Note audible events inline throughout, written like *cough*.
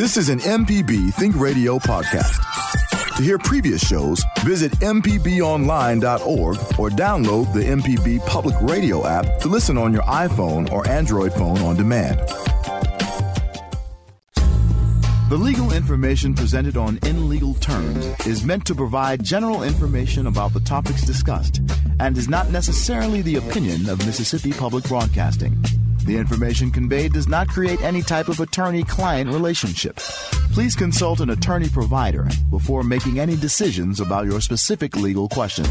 This is an MPB Think Radio podcast. To hear previous shows, visit MPBOnline.org or download the MPB Public Radio app to listen on your iPhone or Android phone on demand. The legal information presented on In Legal Terms is meant to provide general information about the topics discussed and is not necessarily the opinion of Mississippi Public Broadcasting. The information conveyed does not create any type of attorney client relationship. Please consult an attorney provider before making any decisions about your specific legal questions.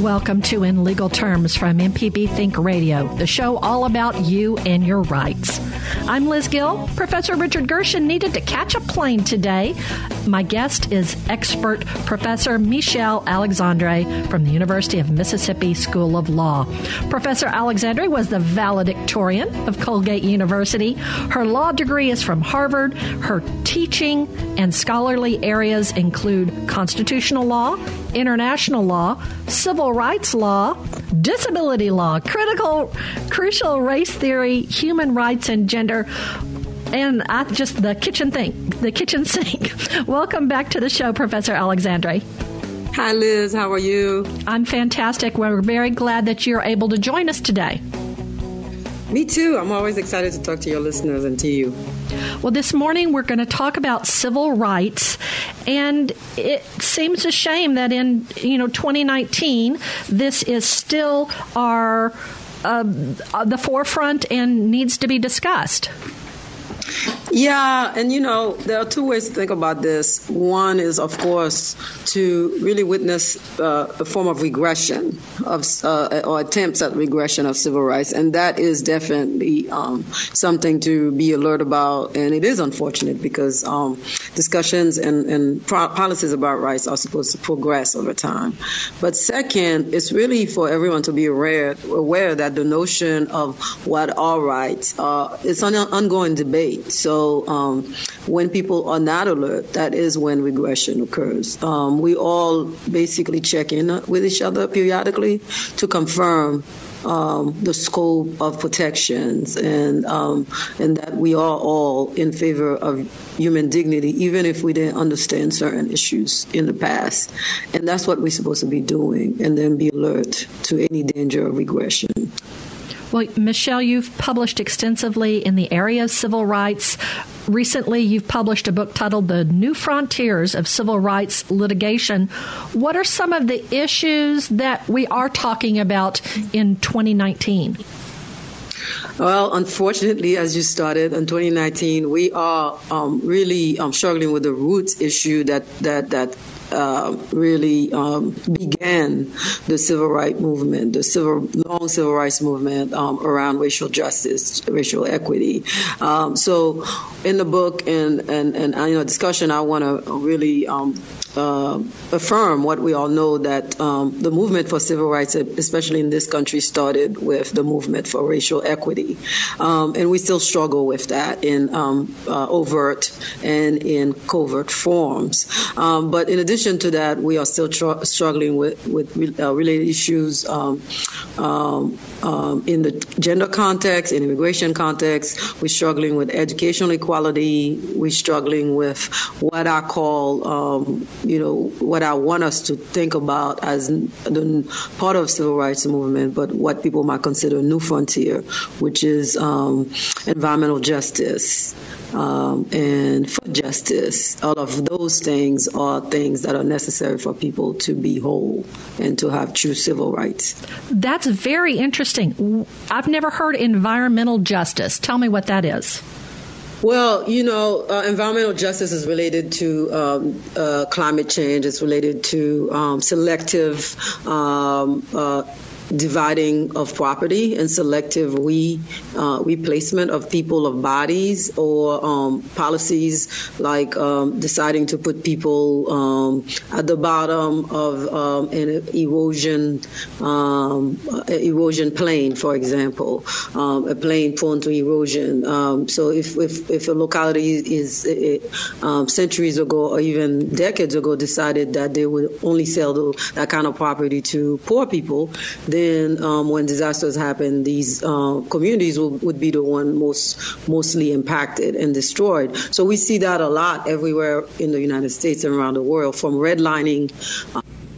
Welcome to In Legal Terms from MPB Think Radio, the show all about you and your rights. I'm Liz Gill. Professor Richard Gershon needed to catch a plane today. My guest is expert Professor Michele Alexandre from the University of Mississippi School of Law. Professor Alexandre was the valedictorian of Colgate University. Her law degree is from Harvard. Her teaching and scholarly areas include constitutional law, international law, civil rights law, disability law, critical, crucial race theory, human rights and gender, and I, just the kitchen thing, the kitchen *laughs* sink. Welcome back to the show, Professor Alexandre. Hi, Liz. How are you? I'm fantastic. We're very glad that you're able to join us today. Me too. I'm always excited to talk to your listeners and to you. Well, this morning we're going to talk about civil rights, and it seems a shame that in you know 2019 this is still our uh, the forefront and needs to be discussed. Yeah, and you know, there are two ways to think about this. One is, of course, to really witness uh, a form of regression of uh, or attempts at regression of civil rights, and that is definitely um, something to be alert about. And it is unfortunate because um, discussions and, and pro- policies about rights are supposed to progress over time. But second, it's really for everyone to be aware aware that the notion of what are rights uh, it's an ongoing debate. So so um, when people are not alert, that is when regression occurs. Um, we all basically check in with each other periodically to confirm um, the scope of protections and um, and that we are all in favor of human dignity, even if we didn't understand certain issues in the past. And that's what we're supposed to be doing, and then be alert to any danger of regression. Well, Michele, you've published extensively in the area of civil rights. Recently, you've published a book titled The New Frontiers of Civil Rights Litigation. What are some of the issues that we are talking about in 2019? Well, unfortunately, as you started in 2019, we are um, really um, struggling with the roots issue that that that uh, really um, began the civil rights movement, the civil long civil rights movement um, around racial justice, racial equity. Um, so, in the book and and and you know discussion, I want to really um, uh, affirm what we all know that um, the movement for civil rights, especially in this country, started with the movement for racial equity, um, and we still struggle with that in uh, overt and in covert forms. but in addition to that, we are still tr- struggling with with uh, related issues um, um, um, in the gender context, in immigration context. We're struggling with educational equality. We're struggling with what I call, um, you know, what I want us to think about as the part of civil rights movement, but what people might consider a new frontier, which is um, environmental justice um, and food justice. All of those things are things that are necessary for people to be whole and to have true civil rights. That's very interesting. I've never heard environmental justice. Tell me what that is. Well, you know, uh, environmental justice is related to um, uh, climate change. It's related to um, selective um, uh, dividing of property and selective re, uh, replacement of people of bodies or um, policies like um, deciding to put people um, at the bottom of um, an erosion um, erosion plain, for example, um, a plain prone to erosion. so if, if, if a locality is centuries ago or even decades ago decided that they would only sell the, that kind of property to poor people, they then um, when disasters happen, these uh, communities will, would be the one most mostly impacted and destroyed. So we see that a lot everywhere in the United States and around the world, from redlining.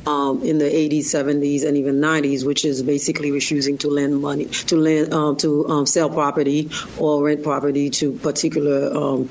Um, in the 80s, 70s, and even 90s, which is basically refusing to lend money to lend um, to um, sell property or rent property to particular um,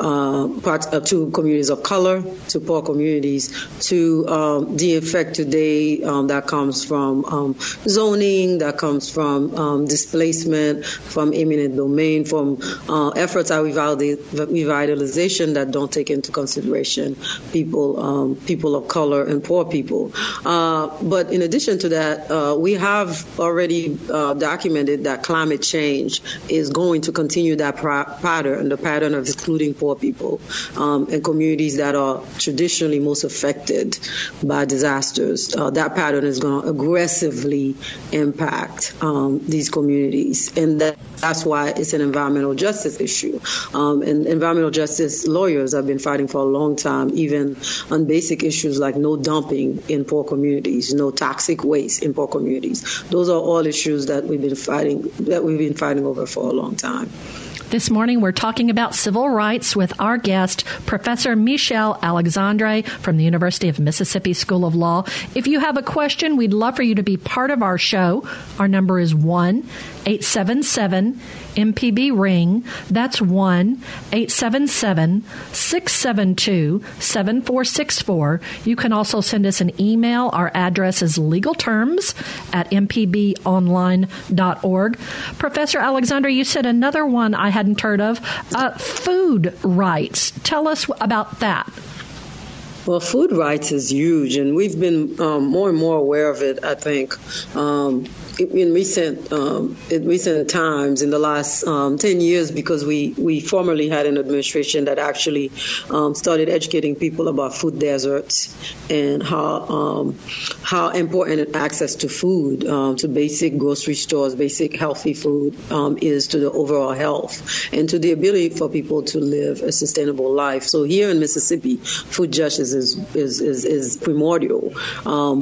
uh, parts, uh, to communities of color, to poor communities, to um, the effect today um, that comes from um, zoning, that comes from um, displacement, from eminent domain, from uh, efforts at revitalization that don't take into consideration people, um, people of color and poor people. Uh, but in addition to that, uh, we have already uh, documented that climate change is going to continue that pattern, the pattern of excluding poor people um, and communities that are traditionally most affected by disasters. Uh, that pattern is going to aggressively impact um, these communities, and that, that's why it's an environmental justice issue. Um, and environmental justice lawyers have been fighting for a long time, even on basic issues like no dumping in poor communities, no toxic waste in poor communities. Those are all issues that we've been fighting that we've been fighting over for a long time. This morning, we're talking about civil rights with our guest, Professor Michele Alexandre from the University of Mississippi School of Law. If you have a question, we'd love for you to be part of our show. Our number is 1 877 MPB Ring. That's 1 877 672 7464. You can also send us an email. Our address is legalterms at mpbonline.org. Professor Alexandre, you said another one I hadn't heard of uh, food rights. Tell us about that. Well, food rights is huge, and we've been um, more and more aware of it. I think um, in recent um, in recent times in the last um, 10 years because we we formerly had an administration that actually um, started educating people about food deserts and how um, how important access to food um, to basic grocery stores basic healthy food um, is to the overall health and to the ability for people to live a sustainable life. So here in Mississippi food justice is is is, is primordial.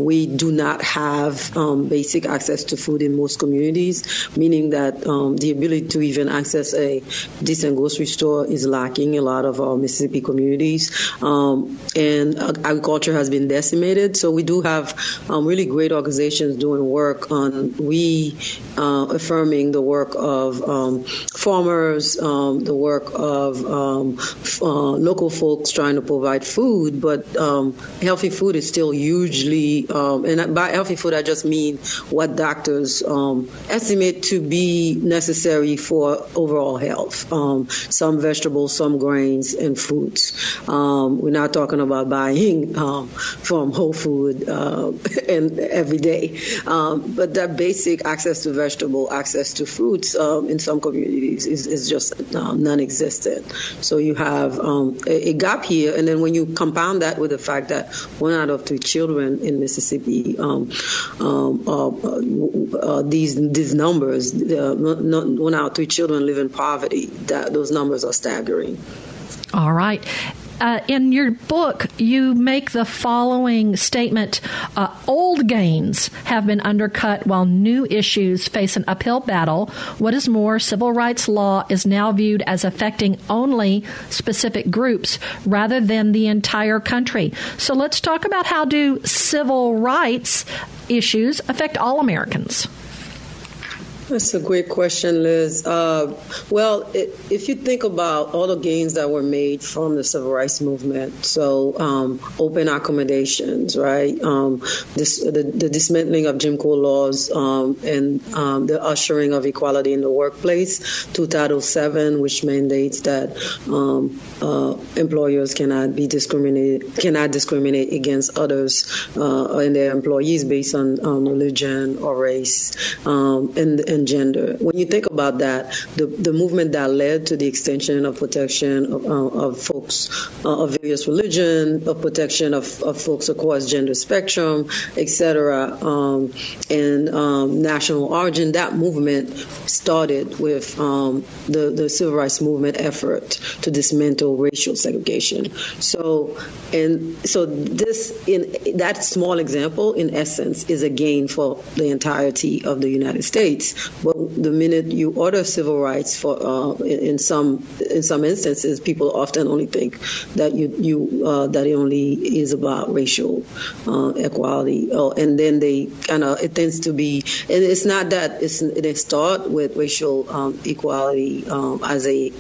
We do not have basic access to food in most communities, meaning that um, the ability to even access a decent grocery store is lacking in a lot of our Mississippi communities. Um, and agriculture has been decimated. So we do have um, really great organizations doing work on reaffirming uh, the work of um, farmers, um, the work of um, uh, local folks trying to provide food, but healthy food is still hugely, and by healthy food I just mean what doctors um, estimate to be necessary for overall health. Um, some vegetables, some grains, and fruits. Um, we're not talking about buying um, from Whole Food uh, *laughs* and every day, um, but that basic access to vegetable, access to fruits um, in some communities is, is just non-existent. So you have a, a, gap here, and then when you compound that with the fact that one out of three children in Mississippi uh, uh, uh, uh, these these numbers, uh, one out of three children live in poverty. That those numbers are staggering. All right. Uh, in your book, you make the following statement uh, Old gains have been undercut while new issues face an uphill battle. What is more, civil rights law is now viewed as affecting only specific groups rather than the entire country. So let's talk about how do civil rights issues affect all Americans? That's a great question, Liz. Uh, well, it, if you think about all the gains that were made from the civil rights movement, so um, open accommodations, right? Um, this, the, the, dismantling of Jim Crow laws um, and um, the ushering of equality in the workplace to Title VII, which mandates that um, uh, employers cannot be discriminated, cannot discriminate against others uh, and their employees based on um, religion or race, and, and and gender. When you think about that, the, the movement that led to the extension of protection of, uh, of folks uh, of various religion, of protection of, of folks across gender spectrum, etc., um, and um, national origin, that movement started with um, the, the civil rights movement effort to dismantle racial segregation. So, and so this in that small example, in essence, is a gain for the entirety of the United States. But the minute you order civil rights for uh, in, some in some instances, people often only think that you you uh, that it only is about racial uh, equality, uh, and then they kind of it tends to be. And it's not that it's it start with racial um, equality um, as a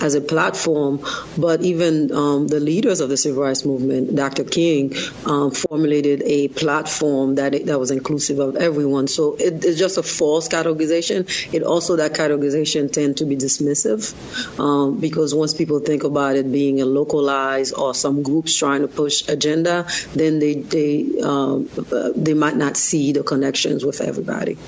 as a platform, but even um, the leaders of the civil rights movement, Dr. King, um, formulated a platform that that was inclusive of everyone. So it, it's just a false categorization. It also that categorization tend to be dismissive um, because once people think about it being a localized or some groups trying to push agenda, then they they um, they might not see the connections with everybody.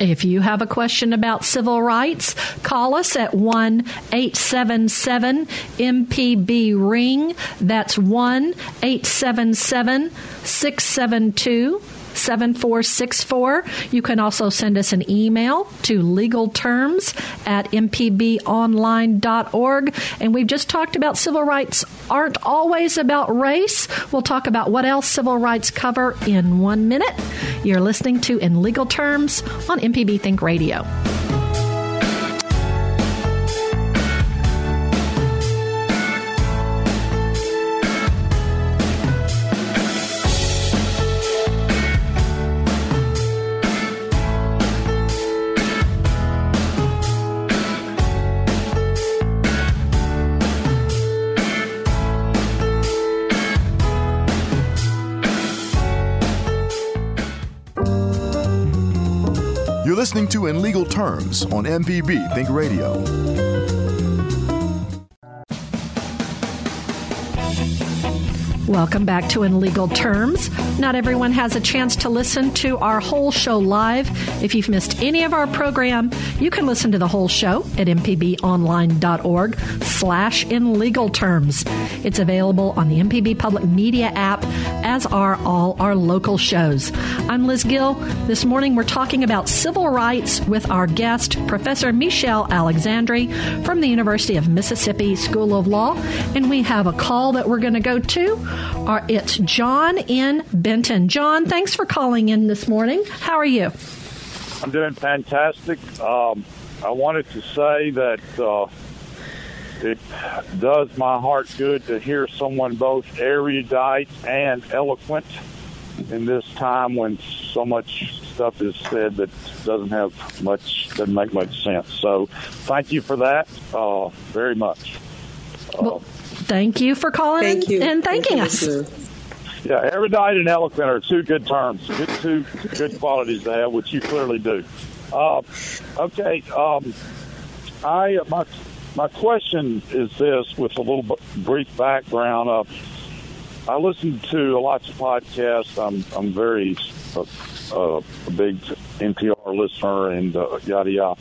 If you have a question about civil rights, call us at 1 877 MPB Ring. That's 1 877 672 7464. You can also send us an email to legalterms at mpbonline.org. And we've just talked about civil rights aren't always about race. We'll talk about what else civil rights cover in one minute. You're listening to In Legal Terms on MPB Think Radio. Listening to In Legal Terms on MPB Think Radio. Welcome back to In Legal Terms. Not everyone has a chance to listen to our whole show live. If you've missed any of our program, you can listen to the whole show at mpbonline.org slash in legal terms. It's available on the MPB Public Media app, as are all our local shows. I'm Liz Gill. This morning we're talking about civil rights with our guest, Professor Michele Alexandre from the University of Mississippi School of Law. And we have a call that we're going to go to. It's John in Benton. John, thanks for calling in this morning. How are you? I'm doing fantastic. Um, I wanted to say that uh, it does my heart good to hear someone both erudite and eloquent in this time when so much stuff is said that doesn't have much, doesn't make much sense. So, thank you for that uh, very much. Well, thank you for calling thank you. and thanking thank you, us. Yeah, erudite and eloquent are two good terms, good two good qualities to have, which you clearly do. Uh, okay, um, I my my question is this, with a little b- brief background. Uh, I listen to lots of podcasts. I'm I'm very uh, uh, a big NPR listener and uh, yada yada.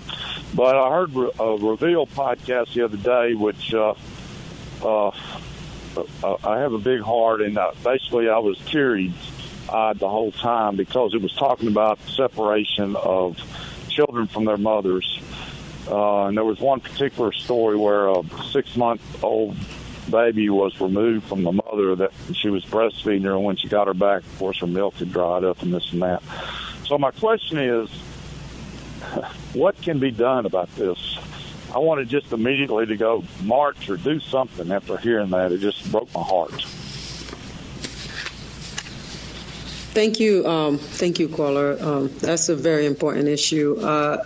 But I heard a Reveal podcast the other day, which uh, uh, uh, I have a big heart, and uh, basically I was teary eyed the whole time because it was talking about separation of children from their mothers. Uh, and there was one particular story where a six month old baby was removed from the mother that she was breastfeeding her, and when she got her back, of course, her milk had dried up and this and that. So my question is, *laughs* what can be done about this? I wanted just immediately to go march or do something after hearing that. It just broke my heart. Thank you, um, thank you, caller. Um, that's a very important issue. Uh,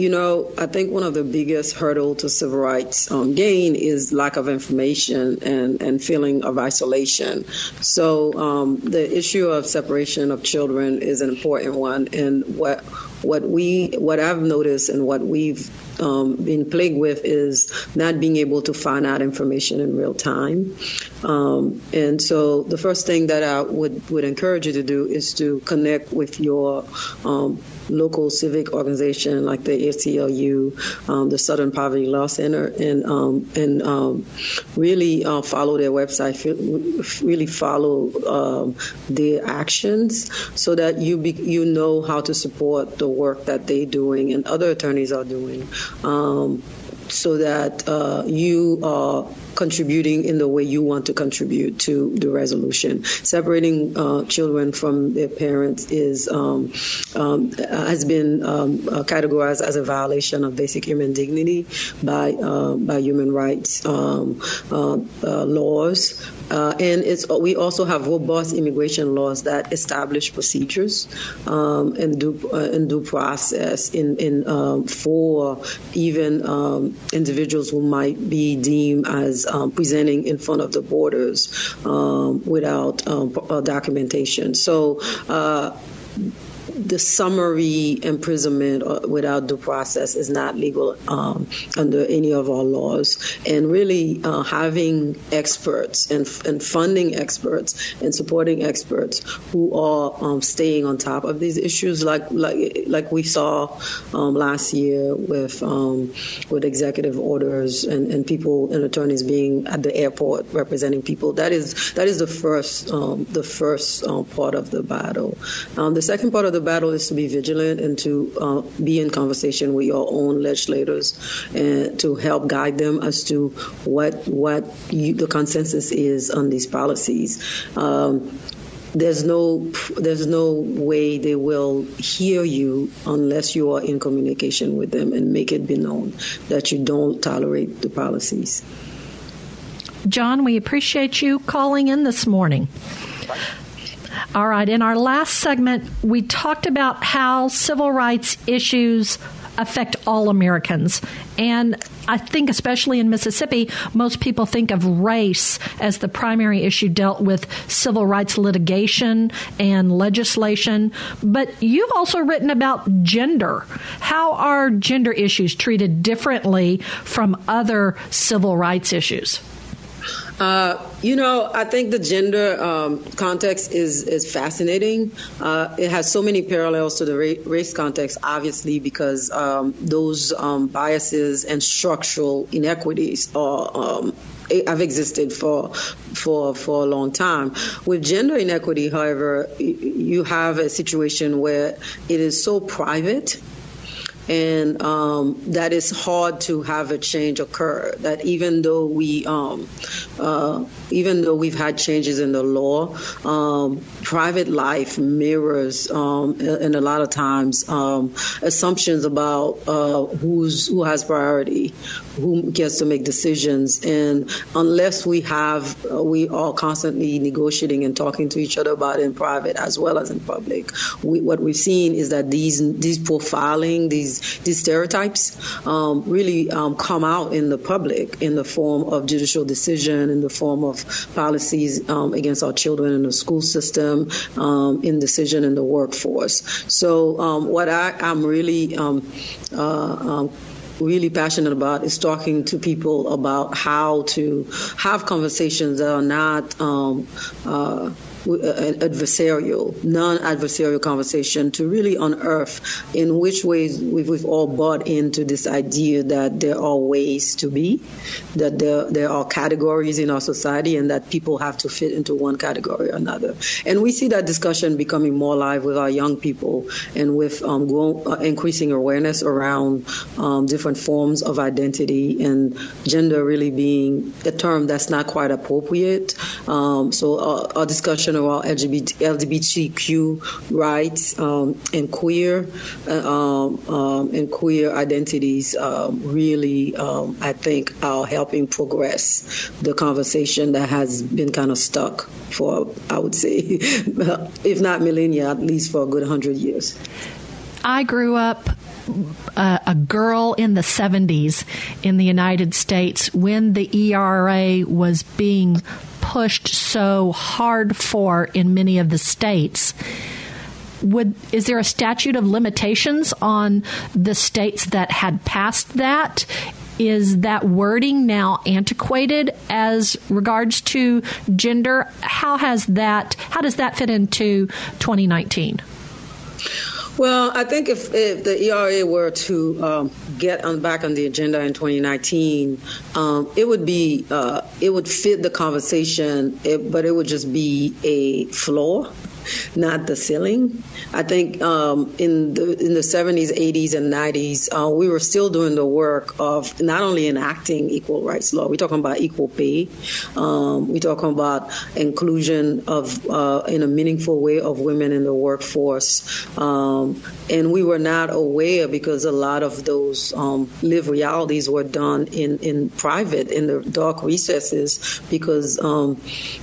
you know, I think one of the biggest hurdle to civil rights um, gain is lack of information and, and feeling of isolation. So um, the issue of separation of children is an important one. And what what we what I've noticed and what we've um, been plagued with is not being able to find out information in real time. Um, and so the first thing that I would, would encourage you to do is to connect with your um, local civic organization like the ACLU, um, the Southern Poverty Law Center, and um, and um, really uh, follow their website. Really follow um, their actions so that you be, you know how to support the work that they're doing and other attorneys are doing. Um, so that uh, you are contributing in the way you want to contribute to the resolution. Separating uh, children from their parents is um, um, has been um, uh, categorized as a violation of basic human dignity by uh, by human rights um, uh, uh, laws, and it's we also have robust immigration laws that establish procedures um, and due and due process in in um, for even individuals who might be deemed as um, presenting in front of the borders um, without um, uh, documentation. So. Uh, the summary imprisonment uh, without due process is not legal um, under any of our laws. And really uh, having experts and, and, funding experts and supporting experts who are um, staying on top of these issues, like like like we saw um, last year with um, with executive orders and, and people and attorneys being at the airport representing people. That is that is the first um, the first uh, part of the battle. Um, the second part of the battle is to be vigilant and to uh, be in conversation with your own legislators and to help guide them as to what what you, the consensus is on these policies. Um, there's no there's no way they will hear you unless you are in communication with them and make it be known that you don't tolerate the policies. John, we appreciate you calling in this morning. All right. In our last segment, we talked about how civil rights issues affect all Americans. And I think, especially in Mississippi, most people think of race as the primary issue dealt with civil rights litigation and legislation. But you've also written about gender. How are gender issues treated differently from other civil rights issues? Uh, you know, I think the gender um, context is is fascinating. Uh, it has so many parallels to the ra- race context, obviously, because um, those um, biases and structural inequities are um, have existed for for for a long time. With gender inequity, however, you have a situation where it is so private and um, that is hard to have a change occur. That even though we, um, uh, even though we've had changes in the law, um, private life mirrors, um, and a lot of times um, assumptions about uh, who's who has priority, who gets to make decisions, and unless we have, uh, we are constantly negotiating and talking to each other about it in private as well as in public. We, what we've seen is that these these profiling, these these stereotypes um, really um, come out in the public in the form of judicial decision, in the form of policies um, against our children in the school system, um, in decision in the workforce. So um, what I, am really uh, really passionate about is talking to people about how to have conversations that are not um, uh, an adversarial, non-adversarial conversation to really unearth in which ways we've, we've, all bought into this idea that there are ways to be, that there, there are categories in our society, and that people have to fit into one category or another. And we see that discussion becoming more live with our young people and with um, grow, uh, increasing awareness around um, different forms of identity and gender really being a term that's not quite appropriate. Um, so our, our discussion discussion about LGBT, LGBTQ rights um, and queer uh, um, um, and queer identities um, really, um, I think, are helping progress the conversation that has been kind of stuck for, I would say, *laughs* if not millennia, at least for a good hundred years. I grew up a girl in the 70s in the United States when the ERA was being pushed so hard for in many of the states would is there a statute of limitations on the states that had passed that is that wording now antiquated as regards to gender? How has that? How does that fit into 2019? Well, I think if, if the ERA were to um, get on, back on the agenda in 2019, um, it would be uh, it would fit the conversation, it, but it would just be a floor *laughs* not the ceiling. I think um, in the in the 70s, 80s, and 90s, uh, we were still doing the work of not only enacting equal rights law. We're talking about equal pay. Um, we're talking about inclusion of uh, in a meaningful way of women in the workforce. Um, and we were not aware because a lot of those um, live realities were done in in private in the dark recesses because um,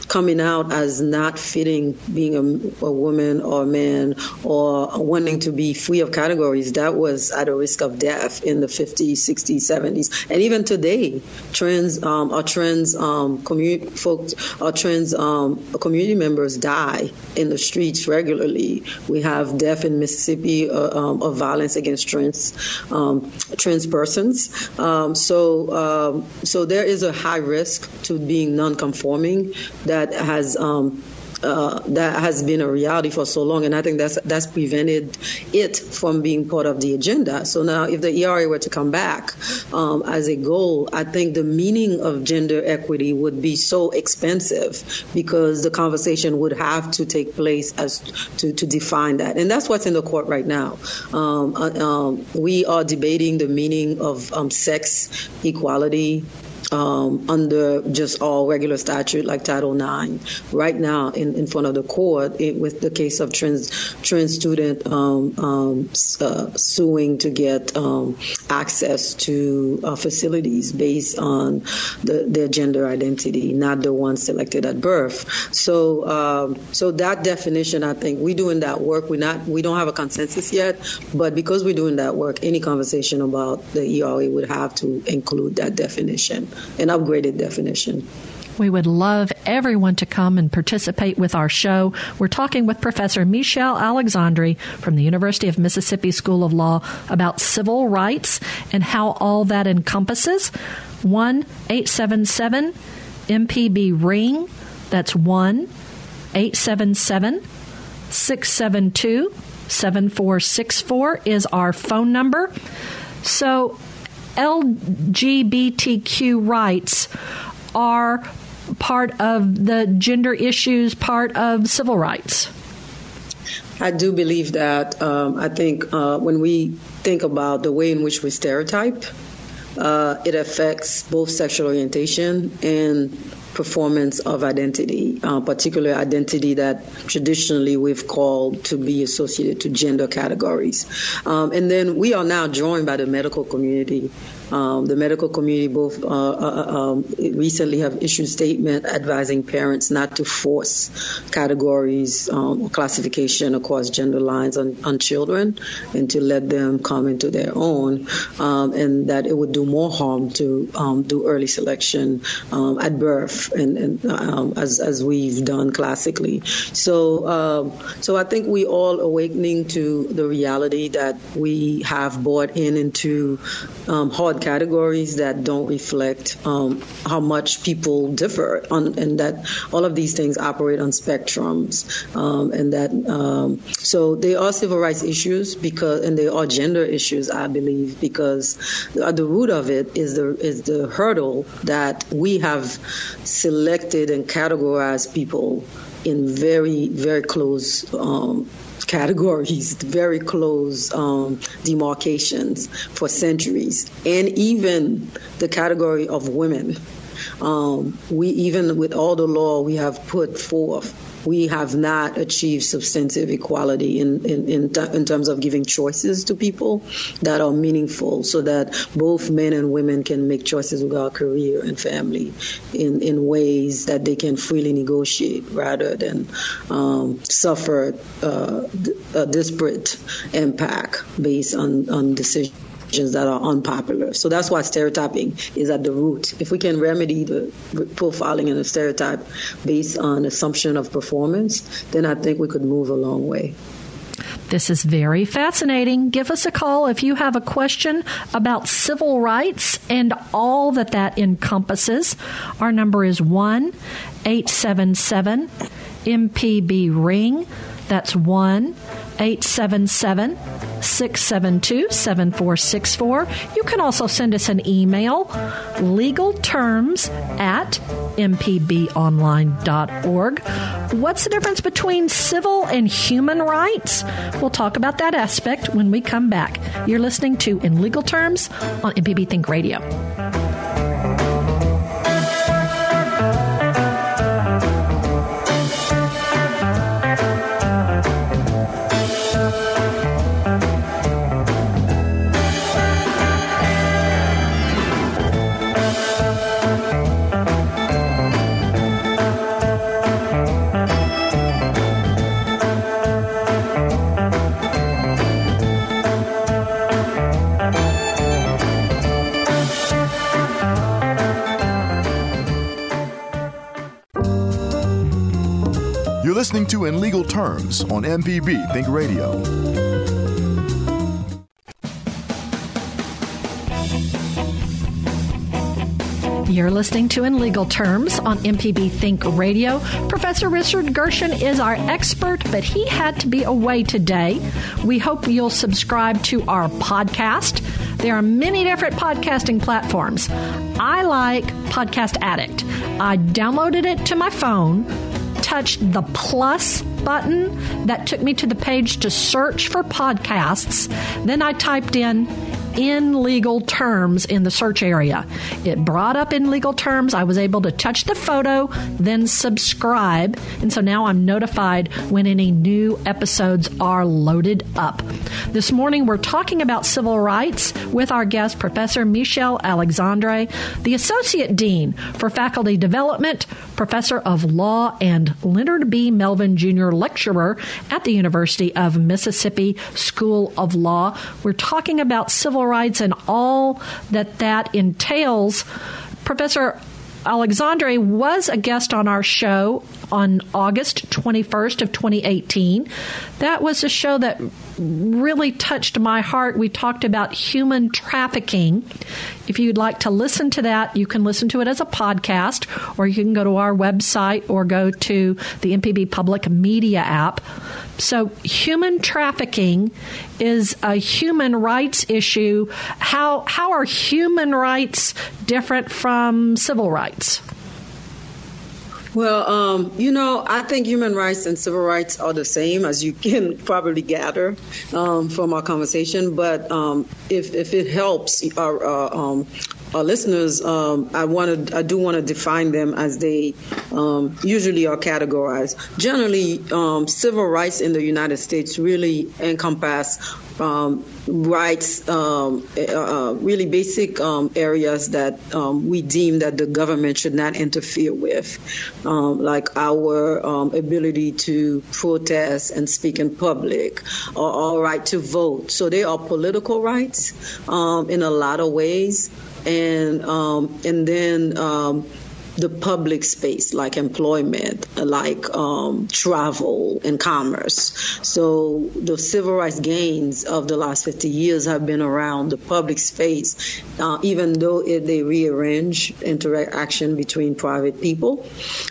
coming out as not fitting being a a woman or a man or wanting to be free of categories, that was at a risk of death in the 50s, 60s, 70s. And even today, trans um, or trans um, community folks or trans um, community members die in the streets regularly. We have death in Mississippi uh, um, of violence against trans um, trans persons. Um, so um, so there is a high risk to being non-conforming that has um, uh, that has been a reality for so long, and I think that's that's prevented it from being part of the agenda. So now, if the ERA were to come back um, as a goal, I think the meaning of gender equity would be so expensive because the conversation would have to take place as to, to define that, and that's what's in the court right now. Um, uh, um, we are debating the meaning of um, sex equality um, under just all regular statute like Title IX right now in, in front of the court it, with the case of trans trans student um, um, uh, suing to get um, access to uh, facilities based on the, their gender identity, not the one selected at birth. So um, so that definition, I think we're doing that work. We're not we don't have a consensus yet, but because we're doing that work, any conversation about the ERA would have to include that definition an upgraded definition. We would love everyone to come and participate with our show. We're talking with Professor Michele Alexandre from the University of Mississippi School of Law about civil rights and how all that encompasses. 1 877 MPB Ring. That's 1 877 672 7464 is our phone number. So LGBTQ rights are part of the gender issues, part of civil rights? I do believe that. Um, I think uh, when we think about the way in which we stereotype, uh, it affects both sexual orientation and performance of identity, uh, particular identity that traditionally we've called to be associated to gender categories. Um, and then we are now joined by the medical community um, the medical community both uh, uh, um, recently have issued statement advising parents not to force categories um, or classification across gender lines on, on, children and to let them come into their own um, and that it would do more harm to um, do early selection at birth and, and as, as we've done classically. So, so I think we all awakening to the reality that we have bought in into hard categories that don't reflect um, how much people differ on, and that all of these things operate on spectrums, um, and that um, so they are civil rights issues because, and they are gender issues, I believe, because at the root of it is the is the hurdle that we have selected and categorized people in very very close um, categories, *laughs* very close um, demarcations for centuries, and even the category of women. Um, we even with all the law we have put forth we have not achieved substantive equality in, in, in, in, terms of giving choices to people that are meaningful so that both men and women can make choices about career and family in, in ways that they can freely negotiate rather than um, suffer uh, a disparate impact based on, on decisions that are unpopular. So that's why stereotyping is at the root. If we can remedy the profiling and the stereotype based on assumption of performance, then I think we could move a long way. This is very fascinating. Give us a call if you have a question about civil rights and all that that encompasses. Our number is 1 877 MPB Ring. That's 1 877 672 7464. You can also send us an email, legalterms at mpbonline.org. What's the difference between civil and human rights? We'll talk about that aspect when we come back. You're listening to In Legal Terms on MPB Think Radio. Listening to In Legal Terms on MPB Think Radio. You're listening to In Legal Terms on MPB Think Radio. Professor Richard Gershon is our expert, but he had to be away today. We hope you'll subscribe to our podcast. There are many different podcasting platforms. I like Podcast Addict. I downloaded it to my phone touched the plus button that took me to the page to search for podcasts. Then I typed in in legal terms in the search area. It brought up in legal terms. I was able to touch the photo, then subscribe. And so now I'm notified when any new episodes are loaded up. This morning we're talking about civil rights with our guest, Professor Michele Alexandre, the Associate Dean for Faculty Development, Professor of Law, and Leonard B. Melvin Jr. Lecturer at the University of Mississippi School of Law. We're talking about civil rights and all that that entails. Professor Alexandre was a guest on our show on August 21st of 2018. That was a show that really touched my heart. We talked about human trafficking. If you'd like to listen to that, you can listen to it as a podcast, or you can go to our website or go to the MPB Public Media app. So, human trafficking is a human rights issue. How how are human rights different from civil rights? Well, um, you know, I think human rights and civil rights are the same, as you *laughs* can probably gather um, from our conversation. But um, if, if it helps our, uh, um, our listeners, um, I wanted, I do want to define them as they um, usually are categorized. Generally, civil rights in the United States really encompass um, rights, um, uh, uh, really basic um, areas that um, we deem that the government should not interfere with, um, like our um, ability to protest and speak in public, or our right to vote. So they are political rights in a lot of ways, and and then the public space, like employment, like um, travel and commerce. So the civil rights gains of the last 50 years have been around the public space, uh, even though it, they rearrange interaction between private people.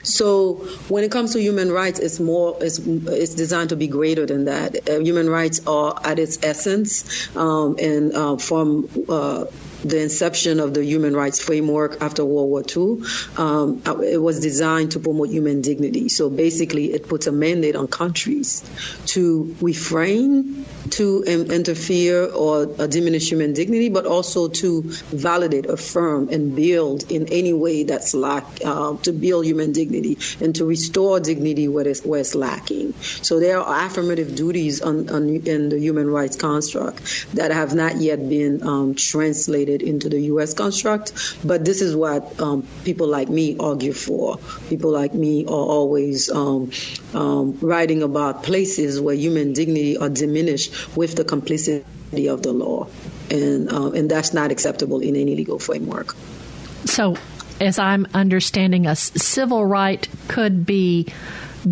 So when it comes to human rights, it's more, it's, it's designed to be greater than that. Uh, human rights are at its essence, um, and uh, from uh, the inception of the human rights framework after World War II, um, it was designed to promote human dignity. So basically, it puts a mandate on countries to refrain to interfere or uh, diminish human dignity, but also to validate, affirm, and build in any way that's lack uh, to build human dignity and to restore dignity where it's, where it's lacking. So there are affirmative duties on, on, in the human rights construct that have not yet been um, translated into the U.S. construct, but this is what um, people like me argue for. People like me are always um, um writing about places where human dignity are diminished with the complicity of the law. And, uh, and that's not acceptable in any legal framework. So, as I'm understanding, a civil right could be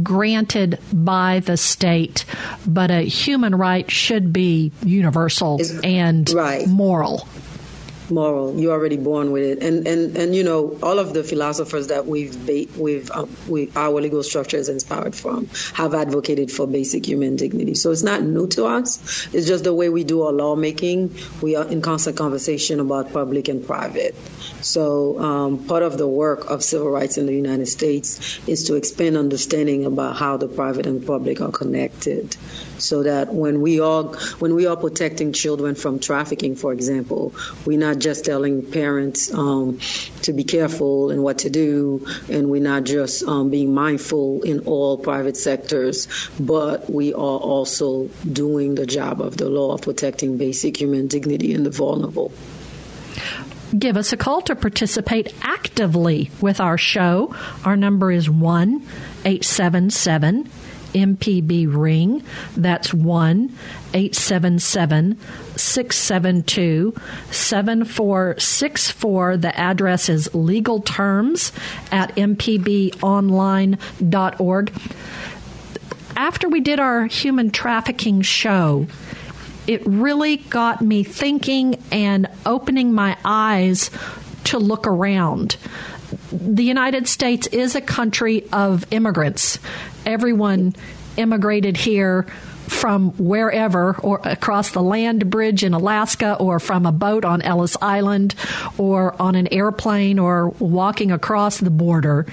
granted by the state, but a human right should be universal It's- and right. moral. Moral. You're already born with it, and and and you know all of the philosophers that we've ba- we've uh, we our legal structure is inspired from have advocated for basic human dignity. So it's not new to us. It's just the way we do our lawmaking. We are in constant conversation about public and private. So um, part of the work of civil rights in the United States is to expand understanding about how the private and public are connected so that when we are when we are protecting children from trafficking, for example, we're not just telling parents um, to be careful and what to do, and we're not just um, being mindful in all private sectors, but we are also doing the job of the law of protecting basic human dignity and the vulnerable. give us a call to participate actively with our show. Our number is 1 877 MPB Ring. That's 1 877 672 7464. The address is legal terms at mpbonline.org. After we did our human trafficking show, it really got me thinking and opening my eyes to look around. The United States is a country of immigrants. Everyone immigrated here from wherever or across the land bridge in Alaska or from a boat on Ellis Island or on an airplane or walking across the border.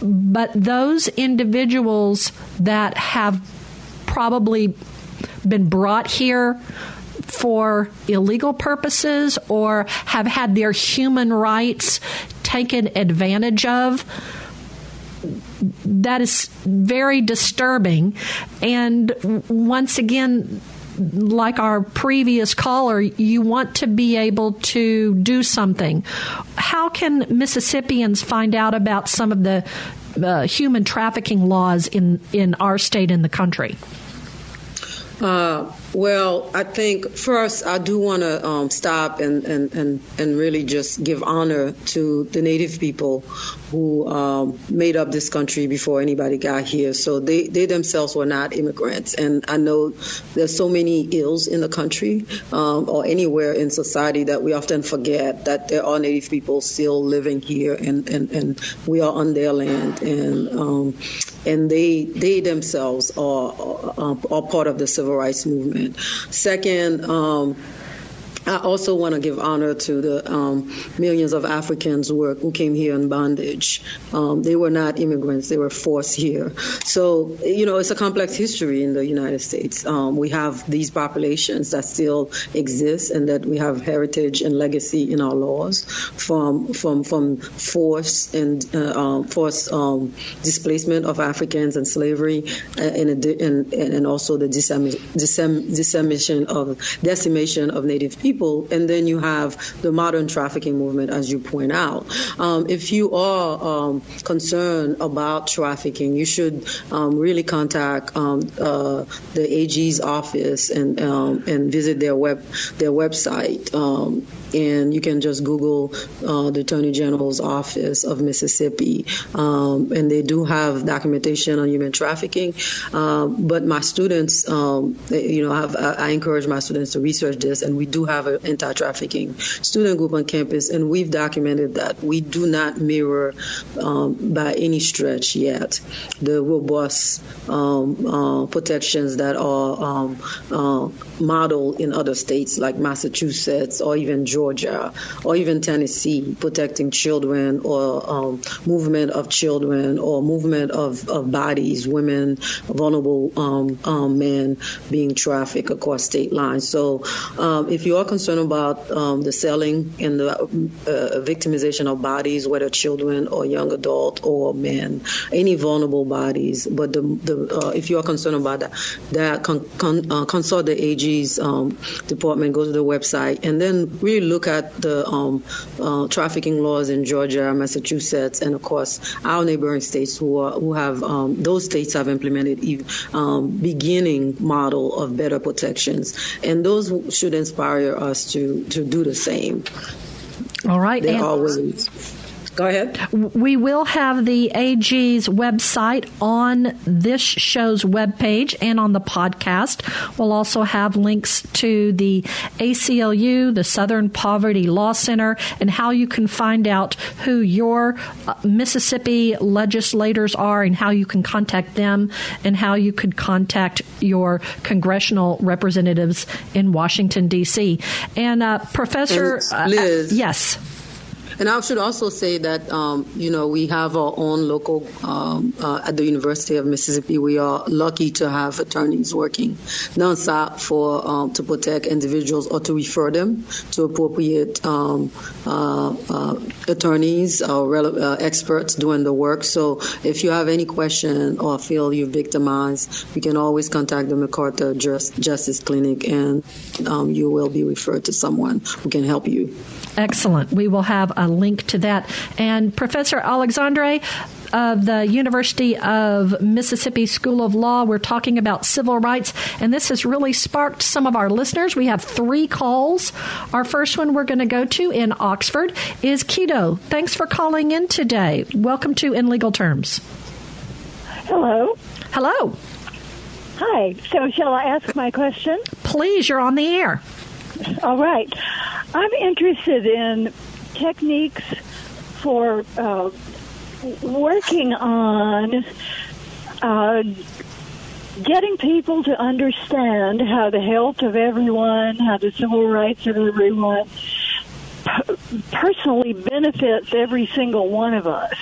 But those individuals that have probably been brought here for illegal purposes or have had their human rights taken advantage of that is very disturbing and once again like our previous caller, you want to be able to do something. How can Mississippians find out about some of the uh, human trafficking laws in, in our state and the country? Uh, well, I think first I do want to um, stop and, and, and, and really just give honor to the native people who um, made up this country before anybody got here. So they, they themselves were not immigrants. And I know there's so many ills in the country um, or anywhere in society that we often forget that there are native people still living here and, and, and we are on their land. And, um, and they, they themselves are, are, are part of the civil rights movement. Second, um, I also want to give honor to the um, millions of Africans who, were, who came here in bondage. Um, they were not immigrants; they were forced here. So, you know, it's a complex history in the United States. Um, we have these populations that still exist, and that we have heritage and legacy in our laws from from from forced and uh, um, forced um, displacement of Africans and slavery, uh, and, and, and also the dissemin- dissemination of decimation of Native people people, and then you have the modern trafficking movement, as you point out. Um, if you are um, concerned about trafficking, you should um, really contact um, uh, the AG's office and um, and visit their web their website. And you can just Google uh, the Attorney General's office of Mississippi, and they do have documentation on human trafficking. but my students, you know, have, I encourage my students to research this, and we do have an anti-trafficking student group on campus, and we've documented that we do not mirror um, by any stretch yet the robust um, uh, protections that are um, uh, modeled in other states like Massachusetts or even Georgia or even Tennessee, protecting children or um, movement of children or movement of, of bodies, women, vulnerable um, men being trafficked across state lines. So if you are concerned about um, the selling and the uh, victimization of bodies, whether children or young adult or men, any vulnerable bodies. But the, the uh, if you are concerned about that, that con, con, uh, consult the AG's um, department, go to the website, and then really look at the um, uh, trafficking laws in Georgia, Massachusetts, and of course our neighboring states who are, who have um, those states have implemented um, beginning model of better protections, and those should inspire us to to do the same. All right. They're and, always. Go ahead. We will have the AG's website on this show's webpage and on the podcast. We'll also have links to the ACLU, the Southern Poverty Law Center, and how you can find out who your uh, Mississippi legislators are and how you can contact them and how you could contact your congressional representatives in Washington, D.C. And uh, Professor, Liz, uh, yes. And I should also say that, um, you know, we have our own local, um, uh, at the University of Mississippi, we are lucky to have attorneys working nonstop for, um, to protect individuals or to refer them to appropriate um, uh, uh, attorneys or uh, experts doing the work. So if you have any question or feel you're victimized, you can always contact the MacArthur Just- Justice Clinic and um, you will be referred to someone who can help you. Excellent. We will have a link to that. And Professor Alexandre, of the University of Mississippi School of Law. We're talking about civil rights, and this has really sparked some of our listeners. We have three calls. Our first one we're going to go to in Oxford is Keto. Thanks for calling in today. Welcome to In Legal Terms. Hello. Hello. Hi. So, shall I ask my question? Please, you're on the air. All right. I'm interested in techniques for uh, working on uh, getting people to understand how the health of everyone, how the civil rights of everyone personally benefits every single one of us.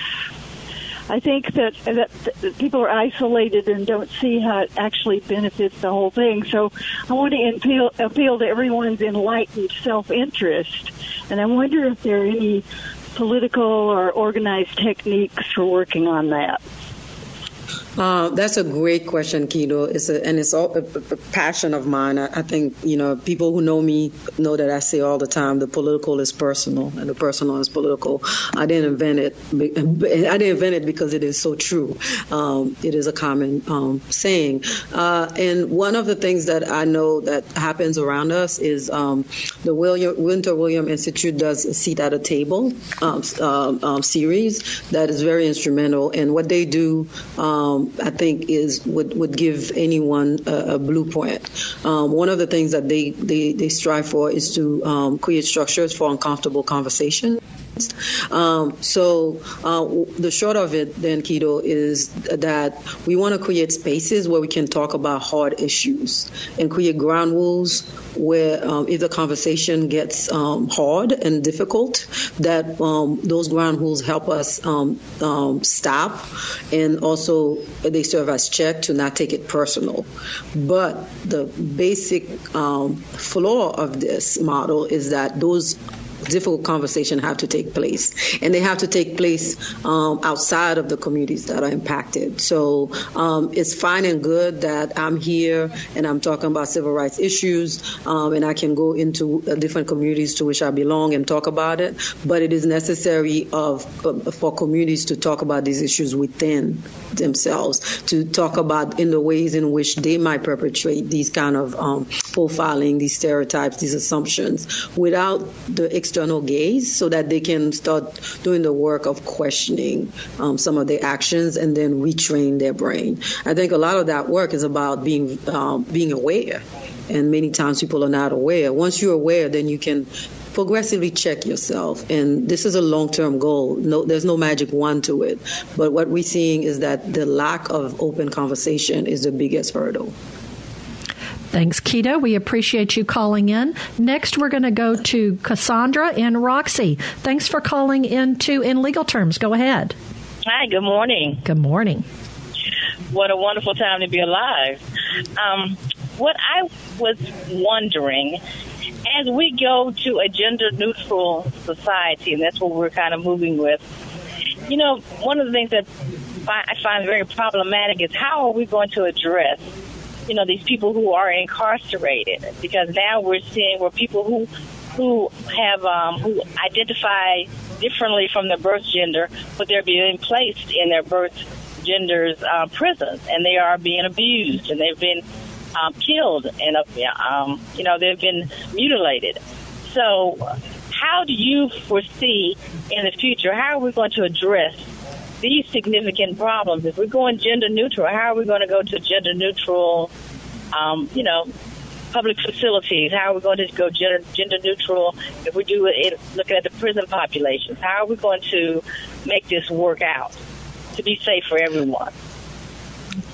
I think that, that, that people are isolated and don't see how it actually benefits the whole thing. So I want to appeal, appeal to everyone's enlightened self-interest, and I wonder if there are any political or organized techniques for working on that. Uh, that's a great question, Keto. It's a, and it's all, a, a passion of mine. I, I, think you know people who know me know that I say all the time the political is personal and the personal is political. I didn't invent it. I didn't invent it because it is so true. Um, it is a common um, saying. Uh, and one of the things that I know that happens around us is um, the William Winter William Institute does a seat at a table um, um, um, series that is very instrumental. And what they do. Um, I think is would, would give anyone a, a blueprint. Um, one of the things that they, they, they strive for is to um, create structures for uncomfortable conversation. Um, so uh, the short of it, then, Keto, is that we want to create spaces where we can talk about hard issues and create ground rules where, um, if the conversation gets um, hard and difficult, that um, those ground rules help us um, um, stop, and also they serve as check to not take it personal. But the basic flaw of this model is that those difficult conversation have to take place, and they have to take place um, outside of the communities that are impacted. So um, it's fine and good that I'm here and I'm talking about civil rights issues, um, and I can go into uh, different communities to which I belong and talk about it. But it is necessary of uh, for communities to talk about these issues within themselves, to talk about in the ways in which they might perpetrate these kind of um, profiling, these stereotypes, these assumptions, without the external gaze so that they can start doing the work of questioning um, some of their actions and then retrain their brain. I think a lot of that work is about being um, being aware, and many times people are not aware. Once you're aware, then you can progressively check yourself. And this is a long-term goal. No, there's no magic wand to it. But what we're seeing is that the lack of open conversation is the biggest hurdle. Thanks, Keto. We appreciate you calling in. Next, we're going to go to Cassandra and Roxy. Thanks for calling in to In Legal Terms. Go ahead. Hi, good morning. Good morning. What a wonderful time to be alive. Um, what I was wondering, as we go to a gender neutral society, and that's what we're kind of moving with, you know, one of the things that I find very problematic is how are we going to address you know these people who are incarcerated because now we're seeing where people who who have um, who identify differently from their birth gender, but they're being placed in their birth gender's uh, prisons, and they are being abused, and they've been um, killed, and uh, um, you know they've been mutilated. So, how do you foresee in the future, how are we going to address these significant problems? If we're going gender neutral, how are we going to go to gender neutral, um, you know, public facilities? How are we going to go gender, gender neutral if we do it looking at the prison populations? How are we going to make this work out to be safe for everyone?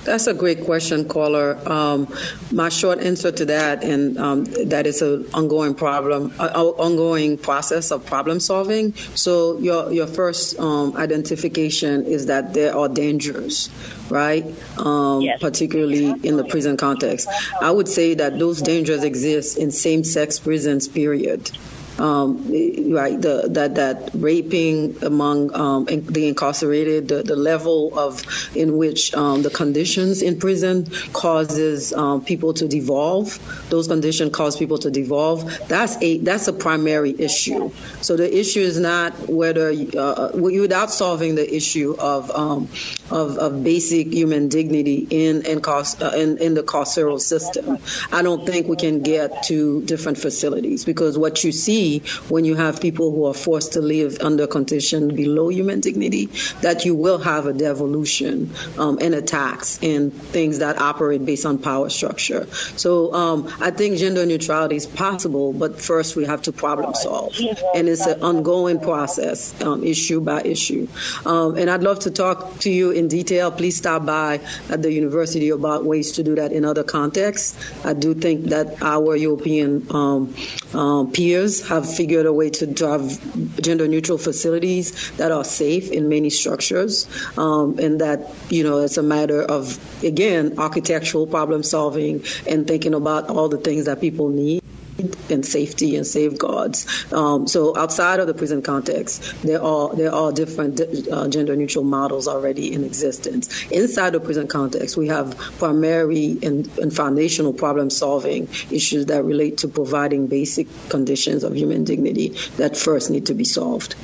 That's a great question, caller. Um, my short answer to that, and um, that is an ongoing problem, uh, ongoing process of problem solving. So your your first um, identification is that there are dangers, right? Um, yes. Particularly in the prison context. I would say that those dangers exist in same-sex prisons. Period um, right, the, that that raping among um, the incarcerated, the, the level of in which um, the conditions in prison causes um, people to devolve. Those conditions cause people to devolve. That's a that's a primary issue. So the issue is not whether uh, without solving the issue of um, of, of, basic human dignity in in, cost, uh, in in the carceral system. I don't think we can get to different facilities because what you see when you have people who are forced to live under conditions below human dignity, that you will have a devolution um, and attacks and things that operate based on power structure. So um, I think gender neutrality is possible, but first we have to problem solve. And it's an ongoing process, um, issue by issue. Um, and I'd love to talk to you in detail. Please stop by at the university about ways to do that in other contexts. I do think that our European um, um, peers have figured a way to have gender neutral facilities that are safe in many structures, um, and that you know it's a matter of again architectural problem solving and thinking about all the things that people need and safety and safeguards. Um, so outside of the prison context, there are there are different uh, gender neutral models already in existence. Inside the prison context, we have primary and, and foundational problem solving issues that relate to providing basic conditions of human dignity that first need to be solved.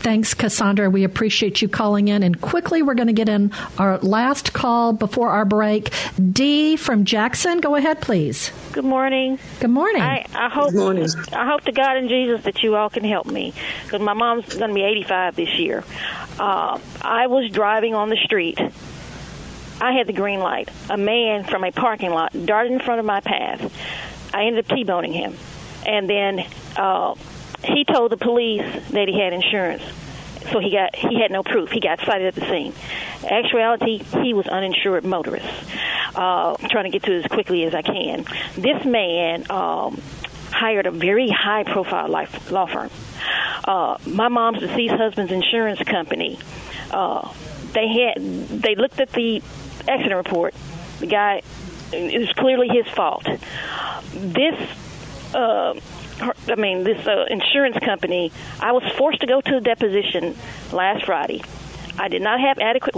Thanks, Cassandra. We appreciate you calling in. And quickly, we're going to get in our last call before our break. Dee from Jackson, go ahead, please. Good morning. Good morning. I, I hope Good morning. I hope to God and Jesus that you all can help me because my mom's going to be 85 this year. Uh, I was driving on the street. I had the green light. A man from a parking lot darted in front of my path. I ended up T-boning him, and then uh, he told the police that he had insurance so he got he had no proof. He got cited at the scene. Actuality, he was uninsured motorist. Uh, trying to get to it as quickly as I can. This man um, hired a very high profile life, law firm. Uh, my mom's deceased husband's insurance company. Uh, they had they looked at the accident report. The guy it was clearly his fault. This. Uh, I mean, this uh, insurance company, I was forced to go to a deposition last Friday. I did not have adequate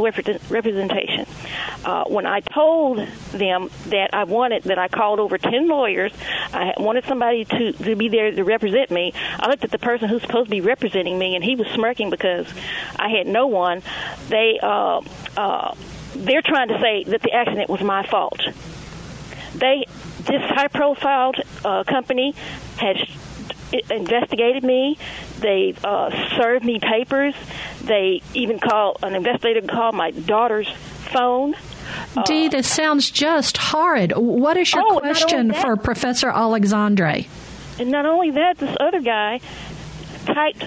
representation. Uh, when I told them that I wanted, that I called over 10 lawyers, I wanted somebody to, to be there to represent me, I looked at the person who's supposed to be representing me, and he was smirking because I had no one. They, uh, uh, they're trying to say that the accident was my fault. They, this high-profile uh, company has investigated me. They uh, served me papers. They even called an investigator called my daughter's phone. Dee, uh, this sounds just horrid. What is your oh, question for Professor Alexandre? And not only that, this other guy typed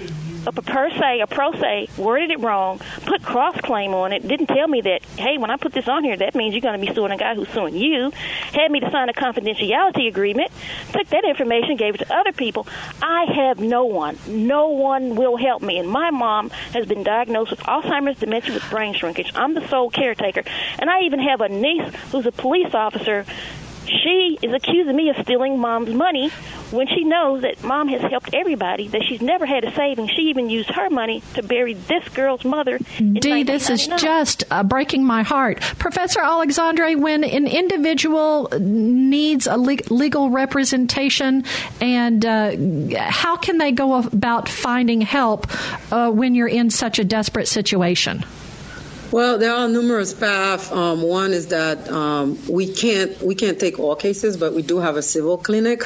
a per se, a pro se, worded it wrong, put cross claim on it, didn't tell me that, hey, when I put this on here, that means you're going to be suing a guy who's suing you, had me to sign a confidentiality agreement, took that information, gave it to other people. I have no one. No one will help me. And my mom has been diagnosed with Alzheimer's dementia with brain shrinkage. I'm the sole caretaker. And I even have a niece who's a police officer she is accusing me of stealing mom's money when she knows that mom has helped everybody, that she's never had a savings. She even used her money to bury this girl's mother. Dee, this is just uh, breaking my heart. Professor Alexandre, when an individual needs a le- legal representation, and uh, how can they go about finding help uh, when you're in such a desperate situation? Well, there are numerous paths. Um, one is that um, we can't we can't take all cases, but we do have a civil clinic.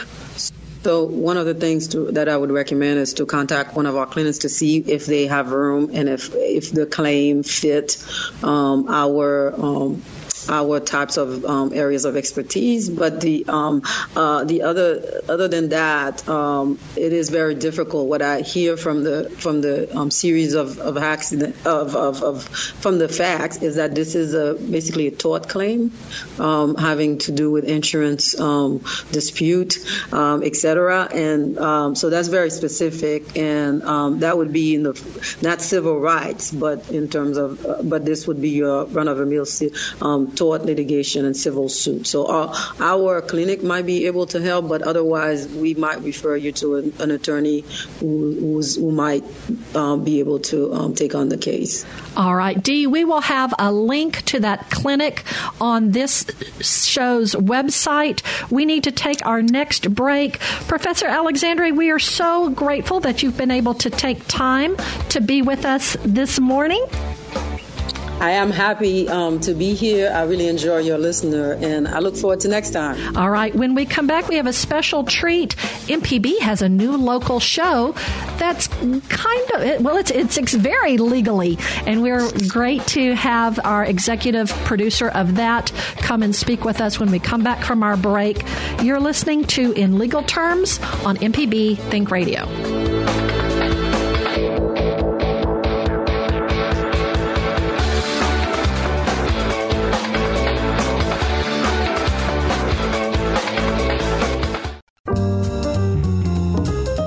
So one of the things to, that I would recommend is to contact one of our clinics to see if they have room and if if the claim fit um, our um, our types of um, areas of expertise. But the um, uh, the other other than that, um, it is very difficult. What I hear from the from the um, series of of accident of, of, of, from the facts is that this is a basically a tort claim um, having to do with insurance um, dispute, etc. And so that's very specific, and that would be in the not civil rights, but in terms of uh, but this would be your run of a mill um, tort litigation and civil suit. So our, uh, our, clinic might be able to help, but otherwise we might refer you to an, an attorney who, who might um, be able to um, take on the case. All right, Dee, we will have a link to that clinic on this show's website. We need to take our next break. Professor Alexandre, we are so grateful that you've been able to take time to be with us this morning. I am happy um, to be here. I really enjoy your listener, and I look forward to next time. All right. When we come back, we have a special treat. MPB has a new local show that's kind of well, it's it's, it's very legally, and we're great to have our executive producer of that come and speak with us when we come back from our break. You're listening to In Legal Terms on MPB Think Radio.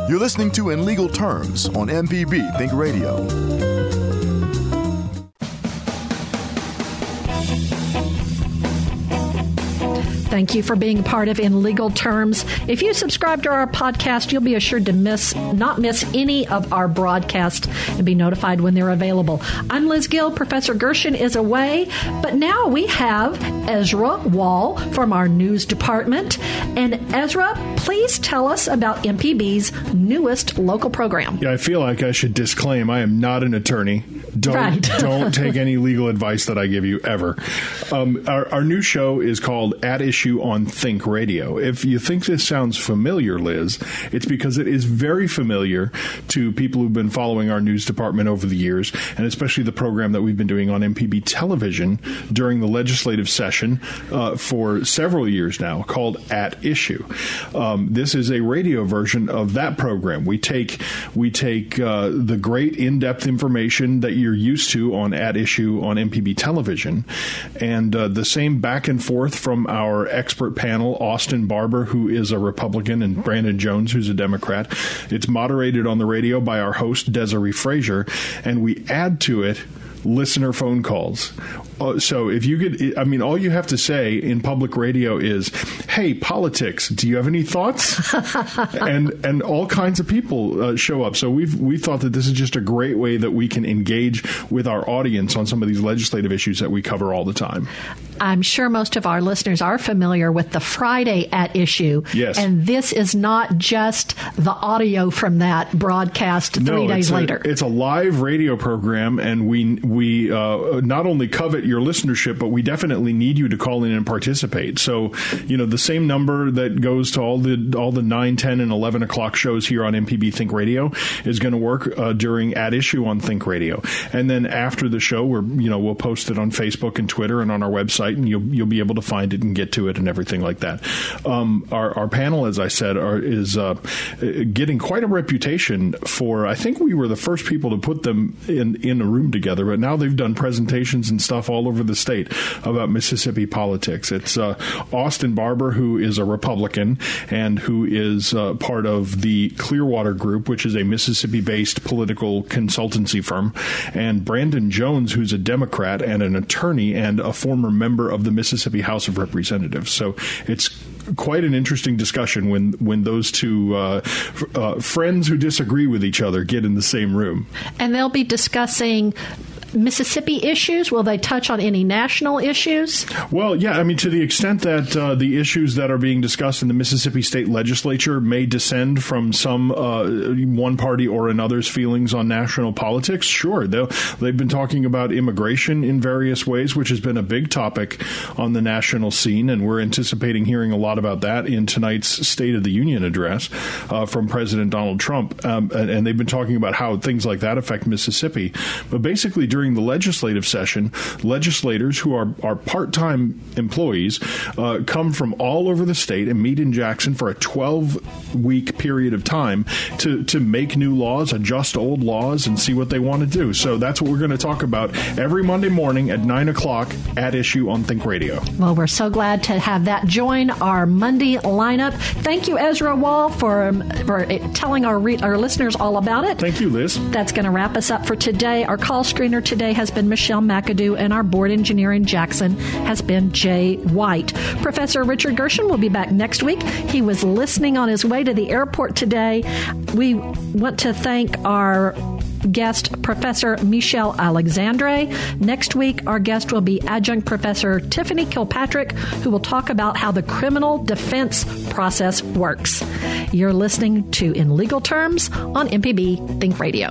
You're listening to In Legal Terms on MPB Think Radio. Thank you for being part of In Legal Terms. If you subscribe to our podcast, you'll be assured to miss not miss any of our broadcasts and be notified when they're available. I'm Liz Gill. Professor Gershon is away, but now we have Ezra Wall from our news department. And Ezra, please tell us about MPB's newest local program. Yeah, I feel like I should disclaim I am not an attorney. Don't right. *laughs* don't take any legal advice that I give you ever. Um, our, our new show is called At Issue on Think Radio. If you think this sounds familiar, Liz, it's because it is very familiar to people who've been following our news department over the years, and especially the program that we've been doing on MPB television during the legislative session uh, for several years now, called At Issue. Um, this is a radio version of that program. We take we take uh, the great in depth information that you're used to on At Issue on MPB television, and uh, the same back and forth from our expert panel Austin Barbour, who is a Republican, and Brandon Jones, who's a Democrat. It's moderated on the radio by our host, Desare Frazier, and we add to it listener phone calls. Uh, so if you could, I mean, all you have to say in public radio is, "Hey, politics, do you have any thoughts?" *laughs* and and all kinds of people uh, show up. So we've we thought that this is just a great way that we can engage with our audience on some of these legislative issues that we cover all the time. I'm sure most of our listeners are familiar with the Friday at issue. Yes. And this is not just the audio from that broadcast three no, days a, later. It's a live radio program, and we we uh, not only covet your listenership, but we definitely need you to call in and participate. So, you know, the same number that goes to all the all the 9, 10, and 11 o'clock shows here on MPB Think Radio is going to work uh, during at issue on Think Radio, and then after the show, we're you know we'll post it on Facebook and Twitter and on our website, and you'll you'll be able to find it and get to it and everything like that. Um, our our panel, as I said, are, is uh, getting quite a reputation for. I think we were the first people to put them in in a room together, but now they've done presentations and stuff all over the state about Mississippi politics. It's uh, Austin Barbour, who is a Republican and who is uh, part of the Clearwater Group, which is a Mississippi based political consultancy firm, and Brandon Jones, who's a Democrat and an attorney and a former member of the Mississippi House of Representatives. So it's quite an interesting discussion when when those two uh, uh, friends who disagree with each other get in the same room. And they'll be discussing Mississippi issues? Will they touch on any national issues? Well, yeah. I mean, to the extent that uh, the issues that are being discussed in the Mississippi state legislature may descend from some uh, one party or another's feelings on national politics, sure. They've been talking about immigration in various ways, which has been a big topic on the national scene, and we're anticipating hearing a lot about that in tonight's State of the Union address uh, from President Donald Trump. Um, and, and they've been talking about how things like that affect Mississippi. But basically, during the legislative session, legislators who are, are part time employees uh, come from all over the state and meet in Jackson for a 12 week period of time to, to make new laws, adjust old laws, and see what they want to do. So that's what we're going to talk about every Monday morning at 9 o'clock at issue on Think Radio. Well, we're so glad to have that join our Monday lineup. Thank you, Ezra Wall, for, for telling our, re- our listeners all about it. Thank you, Liz. That's going to wrap us up for today. Our call screener today has been Michelle McAdoo, and our board engineer in Jackson has been Jay White. Professor Richard Gershon will be back next week. He was listening on his way to the airport today. We want to thank our guest, Professor Michele Alexandre. Next week, our guest will be Adjunct Professor Tiffany Kilpatrick, who will talk about how the criminal defense process works. You're listening to In Legal Terms on MPB Think Radio.